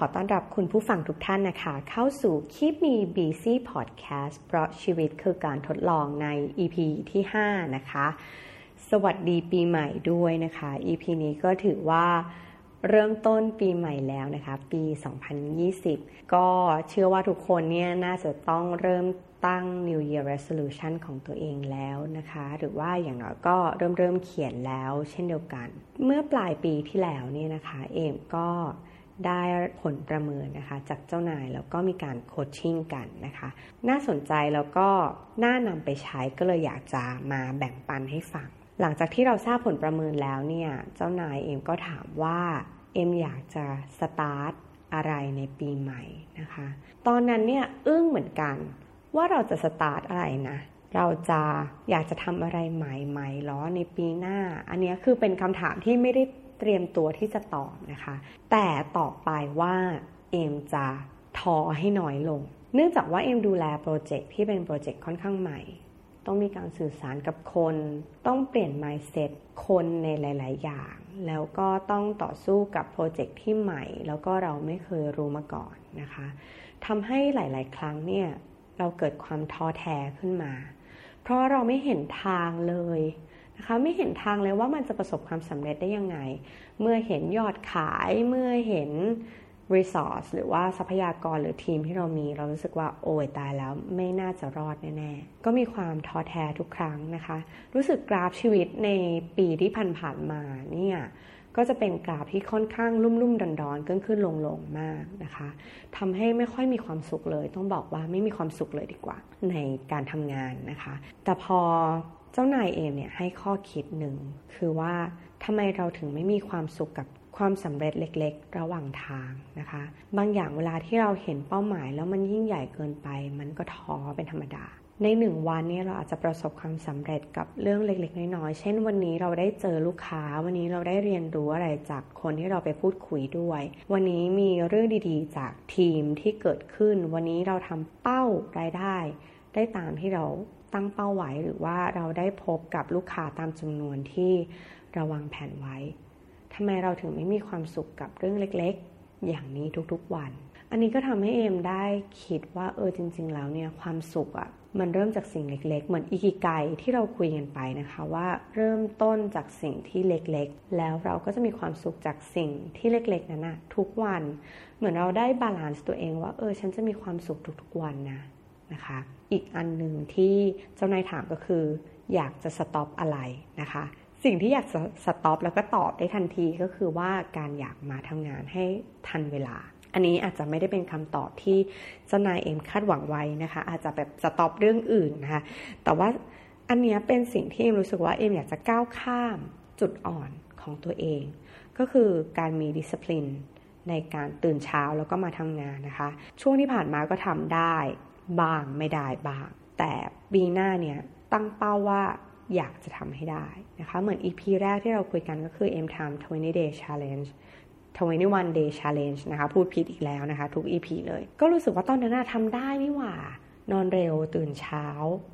ขอต้อนรับคุณผู้ฟังทุกท่านนะคะ เข้าสู่ Keep Me Busy Podcast เพราะชีวิตคือการทดลองใน EP ที่ 5 นะคะ สวัสดีปีใหม่ด้วยนะคะ EP นี้ก็ถือว่าเริ่มต้นปีใหม่แล้วนะคะ ปี 2020 ก็เชื่อว่าทุกคนเนี่ยน่าจะต้องเริ่มตั้ง New Year Resolution ของตัวเองแล้วนะคะ หรือว่าอย่างน้อยก็เริ่มเริ่มเขียนแล้วเช่นเดียวกัน เมื่อปลายปีที่แล้วเนี่ยนะคะ เอ็มก็ ได้ผลประเมินนะคะ จากเจ้านายแล้วก็มีการ coaching กันนะคะ น่าสนใจแล้วก็น่านำไปใช้ก็เลยอยากจะมาแบ่งปันให้ฟัง หลังจากที่เราทราบผลประเมินแล้วเนี่ยเจ้านายเอ็มก็ถามว่าเอ็มอยากจะสตาร์ทอะไรในปีใหม่นะคะ ตอนนั้นเนี่ยอึ้งเหมือนกันว่าเราจะสตาร์ทอะไรนะเราจะอยากจะทำอะไรใหม่ๆหรอในปีหน้า อันนี้คือเป็นคำถามที่ไม่ได้ เตรียมตัวที่จะตอบนะคะ แต่ตอบไปว่าเอมจะท้อให้น้อยลง เนื่องจากว่าเอมดูแลโปรเจกต์ที่เป็นโปรเจกต์ค่อนข้างใหม่ ต้องมีการสื่อสารกับคน ต้องเปลี่ยน mindset คนในหลาย ๆ อย่าง แล้วก็ต้องต่อสู้กับโปรเจกต์ที่ใหม่ แล้วก็เราไม่เคยรู้มาก่อนนะคะทำให้หลาย ๆ ครั้งเนี่ยเราเกิดความท้อแท้ขึ้นมา เพราะเราไม่เห็นทางเลย นะคะไม่เห็นทางเลยว่ามันจะประสบความสำเร็จได้ยังไง เมื่อเห็นยอดขายเมื่อเห็น resource หรือว่าทรัพยากรหรือทีมที่เรามี เรารู้สึกว่าโอ้ยตายแล้วไม่น่าจะรอดแน่ๆ ก็มีความท้อแท้ทุกครั้งนะคะ รู้สึกกราฟชีวิตในปีที่ผ่านๆมาเนี่ยก็จะเป็นกราฟที่ค่อนข้างลุ่มลุ่มดอนดอนขึ้นขึ้นลงลงมากนะคะทำให้ไม่ค่อยมีความสุขเลย ต้องบอกว่าไม่มีความสุขเลยดีกว่าในการทำงานนะคะ แต่พอ จ้านายเองเนี่ยให้ข้อคิดหนึ่งคือว่าทำไมเราถึงไม่มีความสุขกับความสำเร็จเล็ก ๆ ระหว่างทางนะคะ บางอย่างเวลาที่เราเห็นเป้าหมายแล้วมันยิ่งใหญ่เกินไป มันก็ท้อเป็นธรรมดา ในหนึ่งวันนี้เราอาจจะประสบความสำเร็จกับเรื่องเล็ก ๆ น้อยๆ เช่น วันนี้เราได้เจอลูกค้า วันนี้เราได้เรียนรู้อะไรจากคนที่เราไปพูดคุยด้วย วันนี้มีเรื่องดีๆ จากทีมที่เกิดขึ้น วันนี้เราทำเป้ารายได้ ได้ตามที่เรา ตั้งเป้าไว้หรือว่าเราได้พบกับลูกค้าตามจำนวนที่เราวางแผนไว้ทำไมเราถึงไม่มีความสุขกับเรื่องเล็กๆ อย่างนี้ทุกๆวัน อันนี้ก็ทำให้เอมได้คิดว่าเออจริง ๆ แล้วเนี่ยความสุขอะมันเริ่มจากสิ่งเล็กๆ เหมือนอิกิไกที่เราคุยกันไปนะคะว่าเริ่มต้นจากสิ่งที่เล็กๆ แล้วเราก็จะมีความสุขจากสิ่งที่เล็กๆ นั้นนะทุกวัน เหมือนเราได้ balance ตัวเองว่าเออฉันจะมีความสุขทุกๆวันนะ นะคะ อีกอันหนึ่งที่เจ้านายถามก็คือ อยากจะ stop อะไรนะคะ สิ่งที่อยาก stop แล้วก็ตอบได้ทันทีก็คือว่าการอยากมาทำงานให้ทันเวลา อันนี้อาจจะไม่ได้เป็นคำตอบที่เจ้านายเอ็มคาดหวังไว้นะคะ อาจจะแบบ stop เรื่องอื่นนะคะ แต่ว่าอันนี้เป็นสิ่งที่เอ็มรู้สึกว่าเอ็มอยากจะก้าวข้ามจุดอ่อนของตัวเอง ก็คือการมีดิสซิปลินในการตื่นเช้าแล้วก็มาทำงานนะคะ ช่วงที่ผ่านมาก็ทำได้ บ้างไม่ได้บ้าง แต่ปีหน้าเนี่ยตั้งเป้าว่าอยากจะทำให้ได้นะคะ เหมือน EP แรกที่เราคุยกันก็คือ M Time 20 Day Challenge 21 day challenge นะคะ พูดผิดอีกแล้วนะคะ ทุก EP เลย ก็รู้สึกว่าตอนนั้นทำได้นี่หว่านอนเร็วตื่นเช้า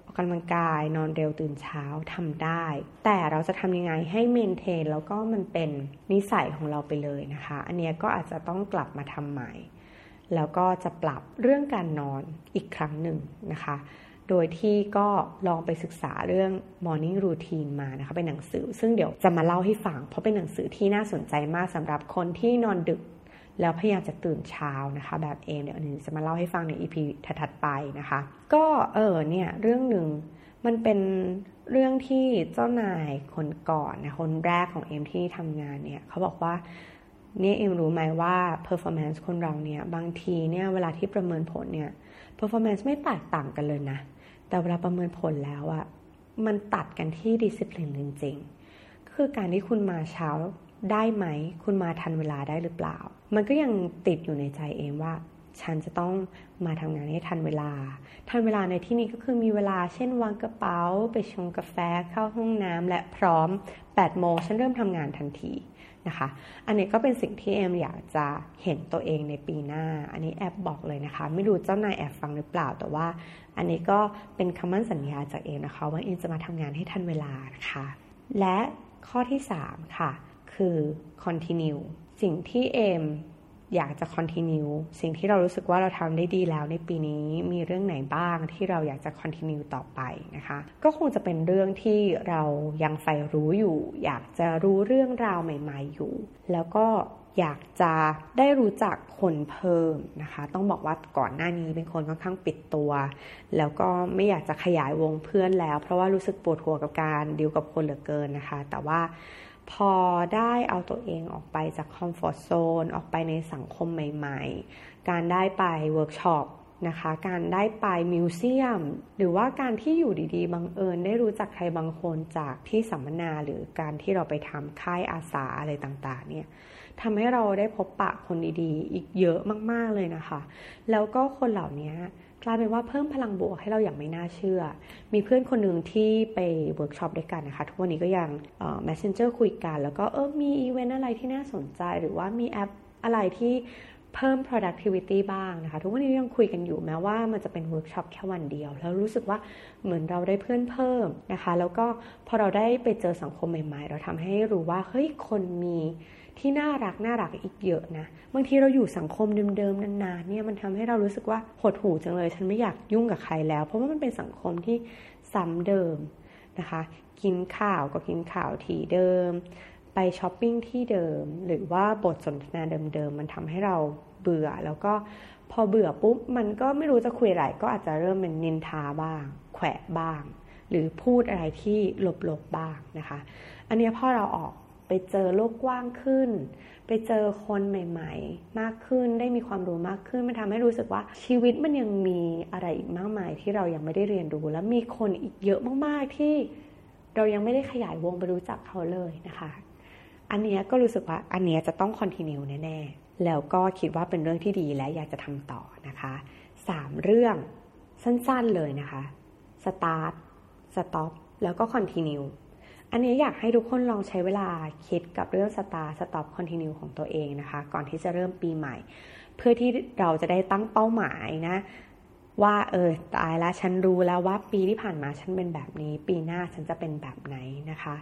ออกกำลังกาย นอนเร็วตื่นเช้าทำได้ แต่เราจะทำยังไงให้เมนเทนแล้วก็มันเป็นนิสัยของเราไปเลยนะคะ อันนี้ก็อาจจะต้องกลับมาทำใหม่ แล้วก็จะปรับเรื่องการนอนอีกครั้งหนึ่งนะคะ โดยที่ก็ลองไปศึกษาเรื่อง morning routine มานะคะเป็นหนังสือ ซึ่งเดี๋ยวจะมาเล่าให้ฟัง เพราะเป็นหนังสือที่น่าสนใจมากสำหรับคนที่นอนดึก แล้วพยายามจะตื่นเช้านะคะ แบบเองเดี๋ยวนี้จะมาเล่าให้ฟังใน EP ถัดๆไปนะคะ ก็เออเนี่ยเรื่องหนึ่งมันเป็นเรื่องที่เจ้านายคนก่อนนะคนแรกของเอ็มที่ทำงานเนี่ยเขาบอกว่า เนี่ยเอ็มรู้ไหมว่า performance คนเราเนี่ย บางทีเนี่ยเวลาที่ประเมินผลเนี่ย performance ไม่แตกต่างกันเลยนะ แต่เวลาประเมินผลแล้วอะมันตัดกันที่ดิสซิปลินจริงๆ คือการที่คุณมาเช้าได้ไหม คุณมาทันเวลาได้หรือเปล่า มันก็ยังติดอยู่ในใจเองว่า ฉันจะต้องมาทำงานให้ทันเวลา ทันเวลาในที่นี้ก็คือมีเวลาเช่นวางกระเป๋า ไปชงกาแฟเข้าห้องน้ำและพร้อม8โมงฉันเริ่มทำงานทันที นะคะ อันนี้ก็เป็นสิ่งที่เอมอยากจะเห็นตัวเองในปีหน้า อันนี้แอบบอกเลยนะคะ ไม่รู้เจ้านายแอบฟังหรือเปล่า แต่ว่า อันนี้ก็เป็นคำมั่นสัญญาจากเอมนะคะ ว่าเอมจะมาทำงานให้ทันเวลานะคะ และข้อที่ 3 ค่ะ คือ continue สิ่งที่เอม อยากจะ continue สิ่งที่เรารู้สึกว่าเราทำได้ดีแล้วในปีนี้มีเรื่องไหนบ้างที่เราอยากจะ continue ต่อไปนะคะ ก็คงจะเป็นเรื่องที่เรายังใฝ่รู้อยู่ อยากจะรู้เรื่องราวใหม่ ๆ อยู่ แล้วก็อยากจะได้รู้จักคนเพิ่มนะคะ ต้องบอกว่าก่อนหน้านี้เป็นคนค่อนข้างปิดตัว แล้วก็ไม่อยากจะขยายวงเพื่อนแล้ว เพราะว่ารู้สึกปวดหัวกับการดิวกับคนเหลือเกินนะคะ แต่ว่า พอได้เอาตัวเองออกไปจาก comfort zone ออกไปในสังคมใหม่ ๆ การได้ไปเวิร์กช็อปนะคะ การได้ไป museum หรือว่าการที่อยู่ดีๆ บังเอิญได้รู้จักใครบางคนจากที่สัมมนาหรือการที่เราไปทำค่ายอาสาอะไรต่างๆ เนี่ย ทำให้เราได้พบปะคนดีๆ อีกเยอะมากๆเลยนะคะ แล้วก็คนเหล่านี้กลายเป็นว่าเพิ่มพลังบวกให้เราอย่างไม่น่าเชื่อ มีเพื่อนคนหนึ่งที่ไปเวิร์กช็อปด้วยกันนะคะ ทุกวันนี้ก็ยัง messenger คุยกัน แล้วก็เออมีอีเวนต์อะไรที่น่าสนใจ หรือว่ามีแอปอะไรที่เพิ่ม productivity บ้างนะคะ ทุกวันนี้ยังคุยกันอยู่แม้ว่ามันจะเป็นเวิร์กช็อปแค่วันเดียว แล้วรู้สึกว่าเหมือนเราได้เพื่อนเพิ่มนะคะ แล้วก็พอเราได้ไปเจอสังคมใหม่ ๆ เราทำให้รู้ว่าเฮ้ยคนมี ที่น่ารักน่ารักอีกเยอะนะ บางทีเราอยู่สังคมเดิมๆนานๆเนี่ยมันทำให้เรารู้สึกว่าหดหูจังเลย ฉันไม่อยากยุ่งกับใครแล้ว เพราะว่ามันเป็นสังคมที่ซ้ำเดิมนะคะ กินข่าวก็กินข่าวที่เดิม ไปช้อปปิ้งที่เดิม หรือว่าบทสนทนาเดิมๆมันทำให้เราเบื่อแล้วก็พอเบื่อปุ๊บมันก็ไม่รู้จะคุยอะไรก็อาจจะเริ่มเป็นนินทาบ้าง แขวะบ้าง หรือพูดอะไรที่หลบๆบ้างนะคะ อันนี้พอเราออก ไปเจอโลกกว้างขึ้น ไปเจอคนใหม่ ๆ มากขึ้นได้มีความรู้มากขึ้น มันทำให้รู้สึกว่าชีวิตมันยังมีอะไรอีกมากมายที่เรายังไม่ได้เรียนรู้ และมีคนอีกเยอะมากๆที่เรายังไม่ได้ขยายวงไปรู้จักเขาเลยนะคะ อันนี้ก็รู้สึกว่าอันนี้จะต้องคอนติเนียแน่ๆ แล้วก็คิดว่าเป็นเรื่องที่ดีและอยากจะทำต่อนะคะสามเรื่องสั้นๆเลยนะคะ start stop แล้วก็ continue อันนี้อยากให้ทุกคนลองใช้เวลาคิดกับเรื่อง start stop continue ของตัวเองนะคะ ก่อนที่จะเริ่มปีใหม่ เพื่อที่เราจะได้ตั้งเป้าหมายนะว่าเออตายแล้วฉันรู้แล้วว่าปีที่ผ่านมาฉันเป็นแบบนี้ ปีหน้าฉันจะเป็นแบบไหนนะคะ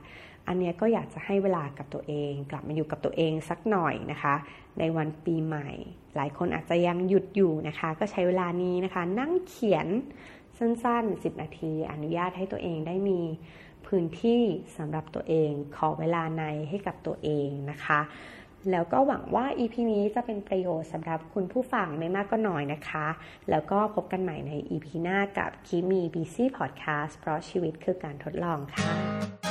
อันนี้ก็อยากจะให้เวลากับตัวเอง กลับมาอยู่กับตัวเองสักหน่อยนะคะ ในวันปีใหม่ หลายคนอาจจะยังหยุดอยู่นะคะ ก็ใช้เวลานี้นะคะ นั่งเขียนสั้นๆ 10 นาที อนุญาตให้ตัวเองได้มี พื้นที่สำหรับตัวเอง ขอเวลาในให้กับตัวเองนะคะ แล้วก็หวังว่า EP นี้จะเป็นประโยชน์สำหรับคุณผู้ฟังไม่มากก็น้อยนะคะ แล้วก็พบกันใหม่ใน EP หน้ากับคีมี BC Podcast เพราะชีวิตคือการทดลองค่ะ